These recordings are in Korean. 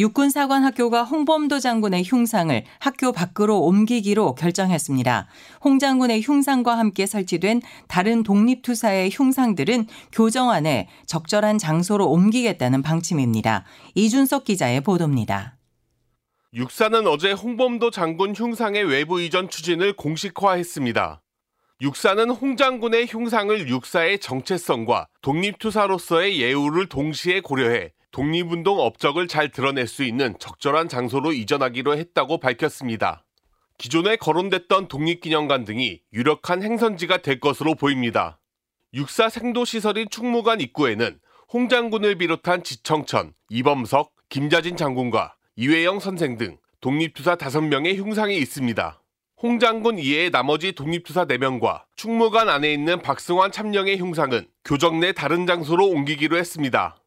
육군사관학교가 홍범도 장군의 흉상을 학교 밖으로 옮기기로 결정했습니다. 홍 장군의 흉상과 함께 설치된 다른 독립투사의 흉상들은 교정안에 적절한 장소로 옮기겠다는 방침입니다. 이준석 기자의 보도입니다. 육사는 어제 홍범도 장군 흉상의 외부 이전 추진을 공식화했습니다. 육사는 홍 장군의 흉상을 육사의 정체성과 독립투사로서의 예우를 동시에 고려해 독립운동 업적을 잘 드러낼 수 있는 적절한 장소로 이전하기로 했다고 밝혔습니다. 기존에 거론됐던 독립기념관 등이 유력한 행선지가 될 것으로 보입니다. 육사 생도시설인 충무관 입구에는 홍 장군을 비롯한 지청천, 이범석, 김자진 장군과 이회영 선생 등 독립투사 5명의 흉상이 있습니다. 홍 장군 이외의 나머지 독립투사 4명과 충무관 안에 있는 박승환 참령의 흉상은 교정 내 다른 장소로 옮기기로 했습니다.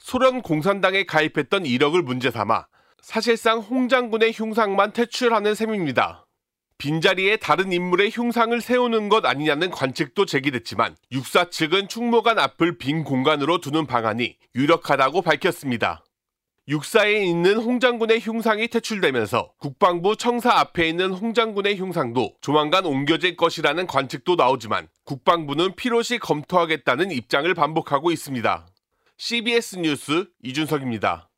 소련 공산당에 가입했던 이력을 문제 삼아 사실상 홍 장군의 흉상만 퇴출하는 셈입니다. 빈자리에 다른 인물의 흉상을 세우는 것 아니냐는 관측도 제기됐지만 육사 측은 충무관 앞을 빈 공간으로 두는 방안이 유력하다고 밝혔습니다. 육사에 있는 홍 장군의 흉상이 퇴출되면서 국방부 청사 앞에 있는 홍 장군의 흉상도 조만간 옮겨질 것이라는 관측도 나오지만 국방부는 필요시 검토하겠다는 입장을 반복하고 있습니다. CBS 뉴스 이준석입니다.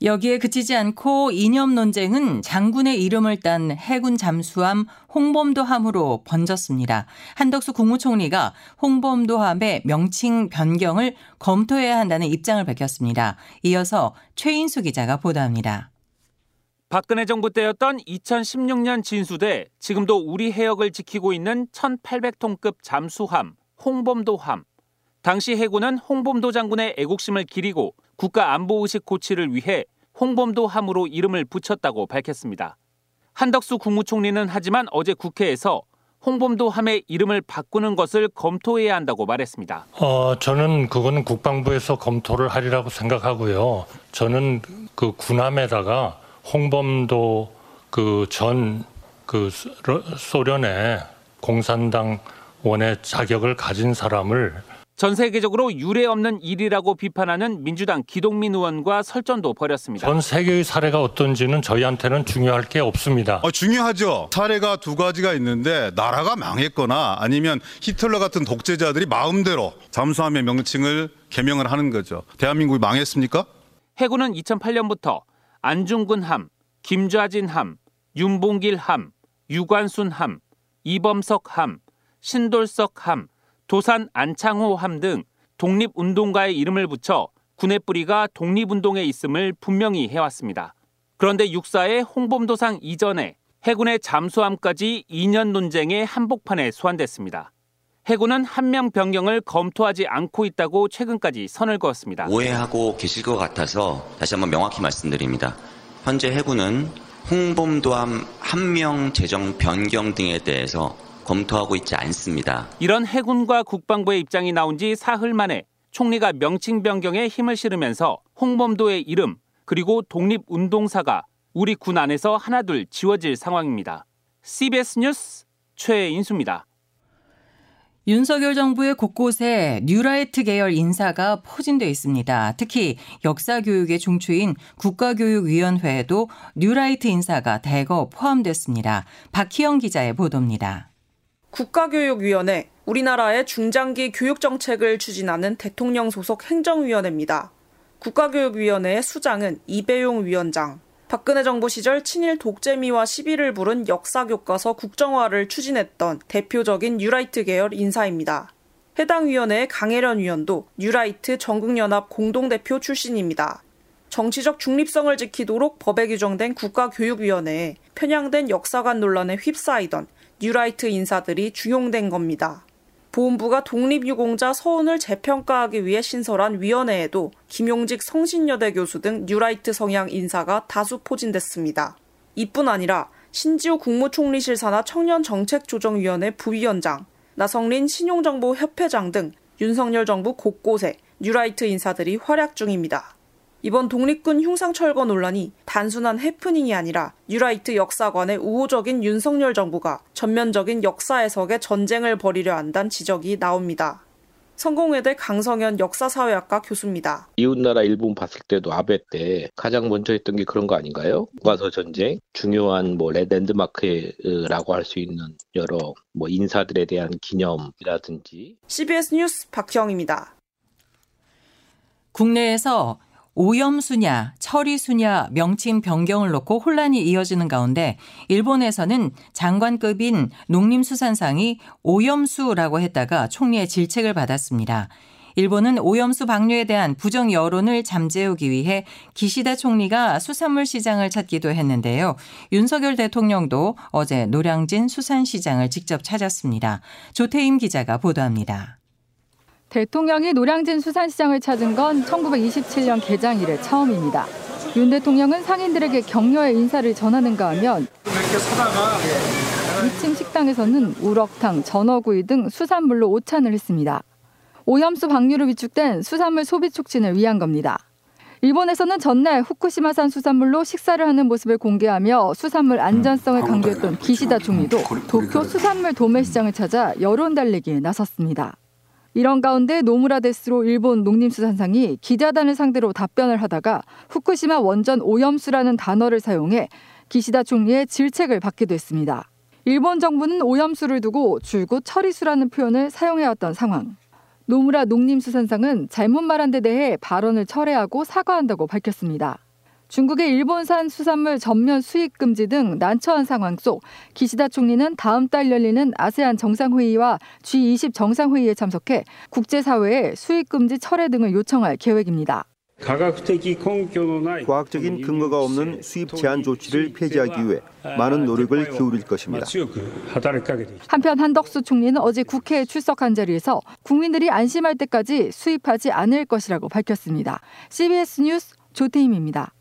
여기에 그치지 않고 이념 논쟁은 장군의 이름을 딴 해군 잠수함 홍범도함으로 번졌습니다. 한덕수 국무총리가 홍범도함의 명칭 변경을 검토해야 한다는 입장을 밝혔습니다. 이어서 최인수 기자가 보도합니다. 박근혜 정부 때였던 2016년 진수대 지금도 우리 해역을 지키고 있는 1800톤급 잠수함 홍범도함 당시 해군은 홍범도 장군의 애국심을 기리고 국가 안보 의식 고취를 위해 홍범도 함으로 이름을 붙였다고 밝혔습니다. 한덕수 국무총리는 하지만 어제 국회에서 홍범도 함의 이름을 바꾸는 것을 검토해야 한다고 말했습니다. 어, 저는 그거는 국방부에서 검토를 하리라고 생각하고요. 저는 그 군함에다가 홍범도 그 전그 그 소련의 공산당 원의 자격을 가진 사람을 전 세계적으로 유례 없는 일이라고 비판하는 민주당 기동민 의원과 설전도 벌였습니다. 전 세계의 사례가 어떤지는 저희한테는 중요할 게 없습니다. 어, 중요하죠. 사례가 두 가지가 있는데 나라가 망했거나 아니면 히틀러 같은 독재자들이 마음대로 잠수함의 명칭을 개명을 하는 거죠. 대한민국이 망했습니까? 해군은 2008년부터 안중근 함, 김좌진 함, 윤봉길 함, 유관순 함, 이범석 함, 신돌석 함, 도산 안창호 함 등 독립운동가의 이름을 붙여 군의 뿌리가 독립운동에 있음을 분명히 해왔습니다. 그런데 육사의 홍범도상 이전에 해군의 잠수함까지 2년 논쟁의 한복판에 소환됐습니다. 해군은 한명 변경을 검토하지 않고 있다고 최근까지 선을 그었습니다. 오해하고 계실 것 같아서 다시 한번 명확히 말씀드립니다. 현재 해군은 홍범도함 한 명 재정 변경 등에 대해서 검토하고 있지 않습니다. 이런 해군과 국방부의 입장이 나온 지 사흘 만에 총리가 명칭 변경에 힘을 실으면서 홍범도의 이름 그리고 독립운동사가 우리 군 안에서 하나둘 지워질 상황입니다. CBS 뉴스 최인수입니다. 윤석열 정부의 곳곳에 뉴라이트 계열 인사가 포진돼 있습니다. 특히 역사교육의 중추인 국가교육위원회에도 뉴라이트 인사가 대거 포함됐습니다. 박희영 기자의 보도입니다. 국가교육위원회, 우리나라의 중장기 교육정책을 추진하는 대통령 소속 행정위원회입니다. 국가교육위원회의 수장은 이배용 위원장, 박근혜 정부 시절 친일 독재 미화 시비를 부른 역사교과서 국정화를 추진했던 대표적인 뉴라이트 계열 인사입니다. 해당 위원회의 강혜련 위원도 뉴라이트 전국연합 공동대표 출신입니다. 정치적 중립성을 지키도록 법에 규정된 국가교육위원회에 편향된 역사관 논란에 휩싸이던 뉴라이트 인사들이 중용된 겁니다. 보훈부가 독립유공자 서훈을 재평가하기 위해 신설한 위원회에도 김용직 성신여대 교수 등 뉴라이트 성향 인사가 다수 포진됐습니다. 이뿐 아니라 신지호 국무총리실 산하 청년정책조정위원회 부위원장, 나성린 신용정보협회장 등 윤석열 정부 곳곳에 뉴라이트 인사들이 활약 중입니다. 이번 독립군 흉상철거 논란이 단순한 해프닝이 아니라 뉴라이트 역사관에 우호적인 윤석열 정부가 전면적인 역사 해석의 전쟁을 벌이려 한다는 지적이 나옵니다. 성공회대 강성현 역사사회학과 교수입니다. 이웃나라 일본 봤을 때도 아베 때 가장 먼저 했던 게 그런 거 아닌가요? 교과서 전쟁, 중요한 뭐 랜드마크라고 할 수 있는 여러 뭐 인사들에 대한 기념이라든지. CBS 뉴스 박희영입니다. 국내에서 오염수냐, 처리수냐 명칭 변경을 놓고 혼란이 이어지는 가운데 일본에서는 장관급인 농림수산상이 오염수라고 했다가 총리의 질책을 받았습니다. 일본은 오염수 방류에 대한 부정 여론을 잠재우기 위해 기시다 총리가 수산물 시장을 찾기도 했는데요. 윤석열 대통령도 어제 노량진 수산시장을 직접 찾았습니다. 조태임 기자가 보도합니다. 대통령이 노량진 수산시장을 찾은 건 1927년 개장 이래 처음입니다. 윤 대통령은 상인들에게 격려의 인사를 전하는가 하면 2층 식당에서는 우럭탕, 전어구이 등 수산물로 오찬을 했습니다. 오염수 방류로 위축된 수산물 소비 촉진을 위한 겁니다. 일본에서는 전날 후쿠시마산 수산물로 식사를 하는 모습을 공개하며 수산물 안전성을 강조했던 기시다 총리도 도쿄 수산물 도매 시장을 찾아 여론 달래기에 나섰습니다. 이런 가운데 노무라 데스로 일본 농림수산상이 기자단을 상대로 답변을 하다가 후쿠시마 원전 오염수라는 단어를 사용해 기시다 총리의 질책을 받기도 했습니다. 일본 정부는 오염수를 두고 줄곧 처리수라는 표현을 사용해왔던 상황. 노무라 농림수산상은 잘못 말한 데 대해 발언을 철회하고 사과한다고 밝혔습니다. 중국의 일본산 수산물 전면 수입 금지 등 난처한 상황 속 기시다 총리는 다음 달 열리는 아세안 정상회의와 G20 정상회의에 참석해 국제사회에 수입 금지 철회 등을 요청할 계획입니다. 과학적인 근거가 없는 수입 제한 조치를 폐지하기 위해 많은 노력을 기울일 것입니다. 한편 한덕수 총리는 어제 국회에 출석한 자리에서 국민들이 안심할 때까지 수입하지 않을 것이라고 밝혔습니다. CBS 뉴스 조태임입니다.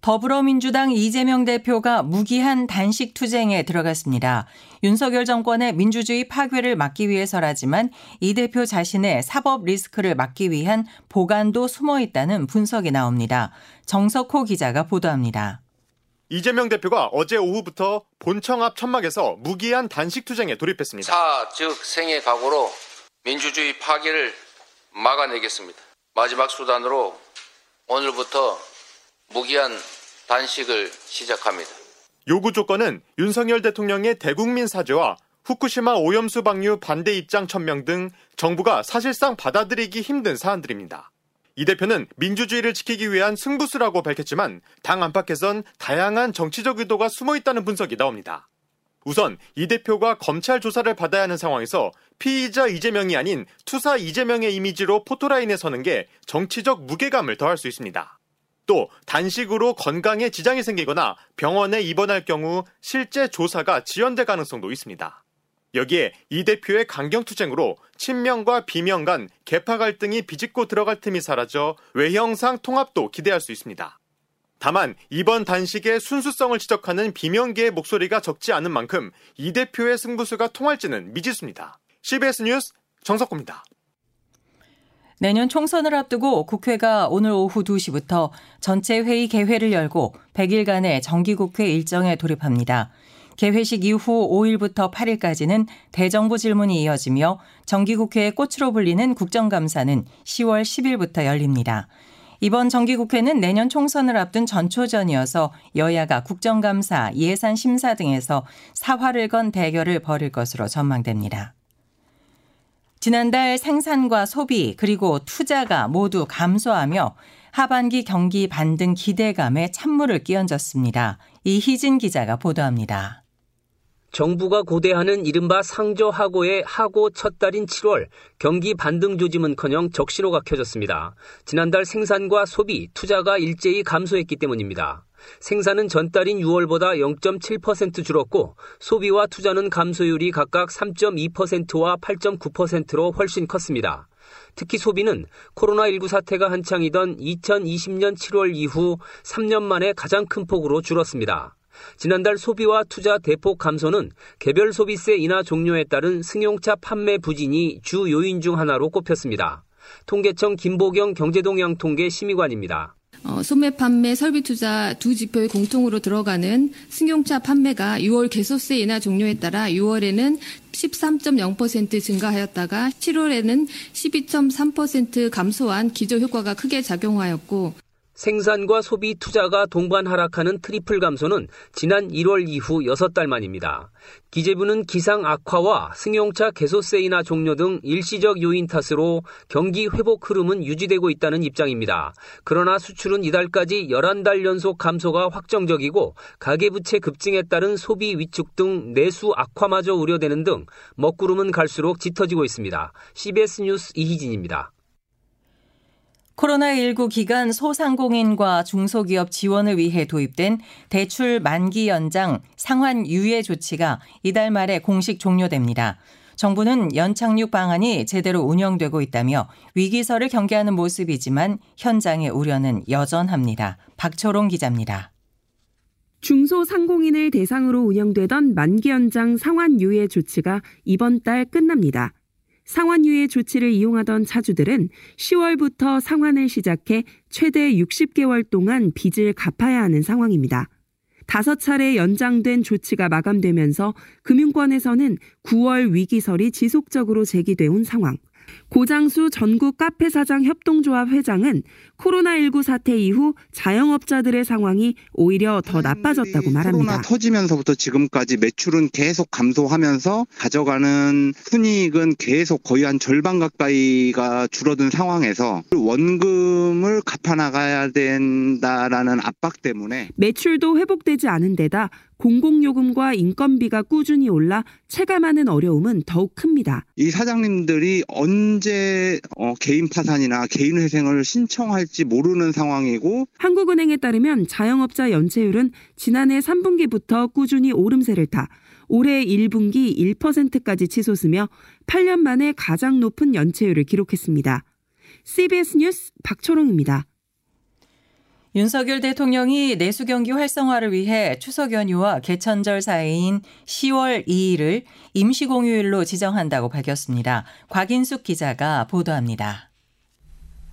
더불어민주당 이재명 대표가 무기한 단식 투쟁에 들어갔습니다. 윤석열 정권의 민주주의 파괴를 막기 위해서라지만 이 대표 자신의 사법 리스크를 막기 위한 보관도 숨어 있다는 분석이 나옵니다. 정석호 기자가 보도합니다. 이재명 대표가 어제 오후부터 본청 앞 천막에서 무기한 단식 투쟁에 돌입했습니다. 사, 즉 생의 각오로 민주주의 파괴를 막아내겠습니다. 마지막 수단으로 오늘부터 무기한 단식을 시작합니다. 요구 조건은 윤석열 대통령의 대국민 사죄와 후쿠시마 오염수 방류 반대 입장 천명 등 정부가 사실상 받아들이기 힘든 사안들입니다. 이 대표는 민주주의를 지키기 위한 승부수라고 밝혔지만 당 안팎에선 다양한 정치적 의도가 숨어 있다는 분석이 나옵니다. 우선 이 대표가 검찰 조사를 받아야 하는 상황에서 피의자 이재명이 아닌 투사 이재명의 이미지로 포토라인에 서는 게 정치적 무게감을 더할 수 있습니다. 또 단식으로 건강에 지장이 생기거나 병원에 입원할 경우 실제 조사가 지연될 가능성도 있습니다. 여기에 이 대표의 강경투쟁으로 친명과 비명 간 개파 갈등이 비집고 들어갈 틈이 사라져 외형상 통합도 기대할 수 있습니다. 다만 이번 단식의 순수성을 지적하는 비명계의 목소리가 적지 않은 만큼 이 대표의 승부수가 통할지는 미지수입니다. CBS 뉴스 정석호입니다. 내년 총선을 앞두고 국회가 오늘 오후 2시부터 전체 회의 개회를 열고 100일간의 정기국회 일정에 돌입합니다. 개회식 이후 5일부터 8일까지는 대정부 질문이 이어지며 정기국회의 꽃으로 불리는 국정감사는 10월 10일부터 열립니다. 이번 정기국회는 내년 총선을 앞둔 전초전이어서 여야가 국정감사, 예산 심사 등에서 사활을 건 대결을 벌일 것으로 전망됩니다. 지난달 생산과 소비 그리고 투자가 모두 감소하며 하반기 경기 반등 기대감에 찬물을 끼얹었습니다. 이희진 기자가 보도합니다. 정부가 고대하는 이른바 상저하고의 하고 첫 달인 7월 경기 반등 조짐은커녕 적신호가 켜졌습니다. 지난달 생산과 소비, 투자가 일제히 감소했기 때문입니다. 생산은 전달인 6월보다 0.7% 줄었고 소비와 투자는 감소율이 각각 3.2%와 8.9%로 훨씬 컸습니다. 특히 소비는 코로나19 사태가 한창이던 2020년 7월 이후 3년 만에 가장 큰 폭으로 줄었습니다. 지난달 소비와 투자 대폭 감소는 개별 소비세 인하 종료에 따른 승용차 판매 부진이 주 요인 중 하나로 꼽혔습니다. 통계청 김보경 경제동향통계 심의관입니다. 어, 소매 판매, 설비 투자 두 지표에 공통으로 들어가는 승용차 판매가 6월 개소세 인하 종료에 따라 6월에는 13.0% 증가하였다가 7월에는 12.3% 감소한 기저 효과가 크게 작용하였고 생산과 소비 투자가 동반 하락하는 트리플 감소는 지난 1월 이후 6달 만입니다. 기재부는 기상 악화와 승용차 개소세 인하 종료 등 일시적 요인 탓으로 경기 회복 흐름은 유지되고 있다는 입장입니다. 그러나 수출은 이달까지 11달 연속 감소가 확정적이고 가계부채 급증에 따른 소비 위축 등 내수 악화마저 우려되는 등 먹구름은 갈수록 짙어지고 있습니다. CBS 뉴스 이희진입니다. 코로나19 기간 소상공인과 중소기업 지원을 위해 도입된 대출 만기 연장 상환 유예 조치가 이달 말에 공식 종료됩니다. 정부는 연착륙 방안이 제대로 운영되고 있다며 위기설을 경계하는 모습이지만 현장의 우려는 여전합니다. 박초롱 기자입니다. 중소상공인을 대상으로 운영되던 만기 연장 상환 유예 조치가 이번 달 끝납니다. 상환유예 조치를 이용하던 차주들은 10월부터 상환을 시작해 최대 60개월 동안 빚을 갚아야 하는 상황입니다. 다섯 차례 연장된 조치가 마감되면서 금융권에서는 9월 위기설이 지속적으로 제기돼 온 상황. 고장수 전국 카페 사장 협동조합 회장은 코로나19 사태 이후 자영업자들의 상황이 오히려 더 나빠졌다고 말합니다. 코로나 터지면서부터 지금까지 매출은 계속 감소하면서 가져가는 순이익은 계속 거의 한 절반 가까이가 줄어든 상황에서 원금을 갚아나가야 된다라는 압박 때문에 매출도 회복되지 않은 데다 공공요금과 인건비가 꾸준히 올라 체감하는 어려움은 더욱 큽니다. 이 사장님들이 언제 어, 개인 파산이나 개인 회생을 신청할 지 모르는 상황이고 한국은행에 따르면 자영업자 연체율은 지난해 3분기부터 꾸준히 오름세를 타 올해 1분기 1%까지 치솟으며 8년 만에 가장 높은 연체율을 기록했습니다. CBS 뉴스 박초롱입니다. 윤석열 대통령이 내수 경기 활성화를 위해 추석 연휴와 개천절 사이인 10월 2일을 임시 공휴일로 지정한다고 밝혔습니다. 곽인숙 기자가 보도합니다.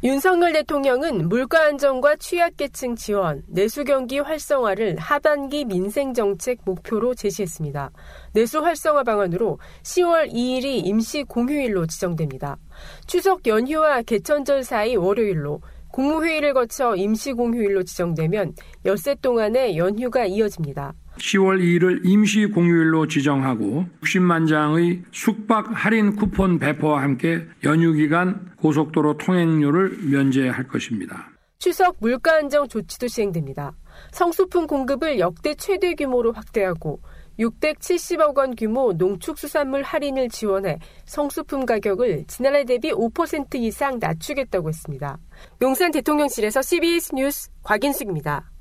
윤석열 대통령은 물가 안정과 취약계층 지원, 내수 경기 활성화를 하반기 민생 정책 목표로 제시했습니다. 내수 활성화 방안으로 10월 2일이 임시 공휴일로 지정됩니다. 추석 연휴와 개천절 사이 월요일로 국무회의를 거쳐 임시 공휴일로 지정되면 엿새 동안의 연휴가 이어집니다. 10월 2일을 임시 공휴일로 지정하고 60만 장의 숙박 할인 쿠폰 배포와 함께 연휴 기간 고속도로 통행료를 면제할 것입니다. 추석 물가 안정 조치도 시행됩니다. 성수품 공급을 역대 최대 규모로 확대하고 670억 원 규모 농축수산물 할인을 지원해 성수품 가격을 지난해 대비 5% 이상 낮추겠다고 했습니다. 용산 대통령실에서 CBS 뉴스 곽인숙입니다.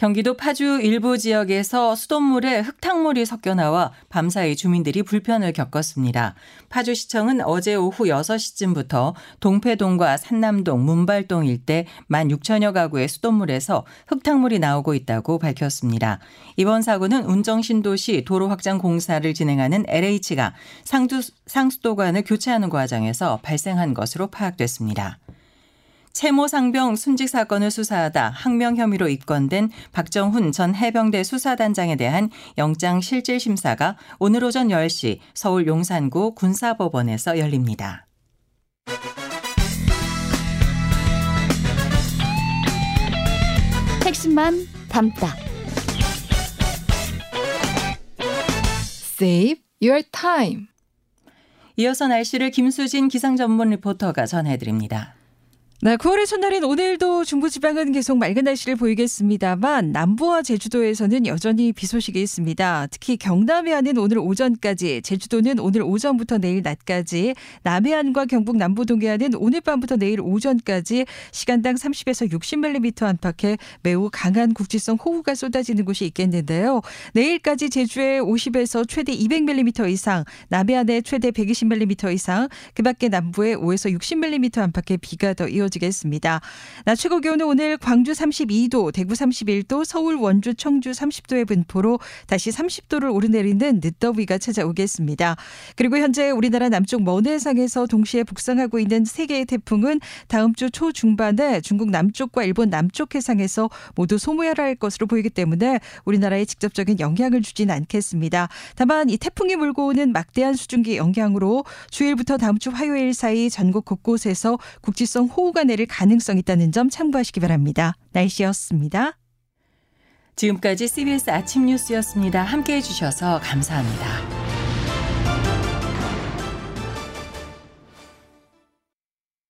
경기도 파주 일부 지역에서 수돗물에 흙탕물이 섞여 나와 밤사이 주민들이 불편을 겪었습니다. 파주시청은 어제 오후 6시쯤부터 동패동과 산남동, 문발동 일대 1만 6천여 가구의 수돗물에서 흙탕물이 나오고 있다고 밝혔습니다. 이번 사고는 운정신도시 도로 확장 공사를 진행하는 LH가 상수도관을 교체하는 과정에서 발생한 것으로 파악됐습니다. 채모 상병 순직 사건을 수사하다 항명 혐의로 입건된 박정훈 전 해병대 수사단장에 대한 영장 실질 심사가 오늘 오전 10시 서울 용산구 군사법원에서 열립니다. 핵심만 담다. Save your time. 이어서 날씨를 김수진 기상 전문 리포터가 전해드립니다. 네, 9월의 첫날인 오늘도 중부지방은 계속 맑은 날씨를 보이겠습니다만 남부와 제주도에서는 여전히 비 소식이 있습니다. 특히 경남 해안은 오늘 오전까지, 제주도는 오늘 오전부터 내일 낮까지, 남해안과 경북 남부 동해안은 오늘 밤부터 내일 오전까지 시간당 30에서 60mm 안팎의 매우 강한 국지성 호우가 쏟아지는 곳이 있겠는데요. 내일까지 제주에 50에서 최대 200mm 이상, 남해안에 최대 120mm 이상, 그밖에 남부에 5에서 60mm 안팎의 비가 더 이어집니다. 이어지겠습니다. 낮 최고 기온은 오늘 광주 32도, 대구 31도, 서울, 원주, 청주 30도의 분포로 다시 30도를 오르내리는 늦더위가 찾아오겠습니다. 그리고 현재 우리나라 남쪽 먼 해상에서 동시에 북상하고 있는 세 개의 태풍은 다음 주 초중반에 중국 남쪽과 일본 남쪽 해상에서 모두 소멸할 것으로 보이기 때문에 우리나라에 직접적인 영향을 주진 않겠습니다. 다만 이 태풍이 몰고 오는 막대한 수증기 영향으로 주일부터 다음 주 화요일 사이 전국 곳곳에서 국지성 호 우가 내릴 가능성이 있다는 점 참고하시기 바랍니다. 날씨였습니다. 지금까지 CBS 아침 뉴스였습니다. 함께 해주셔서 감사합니다.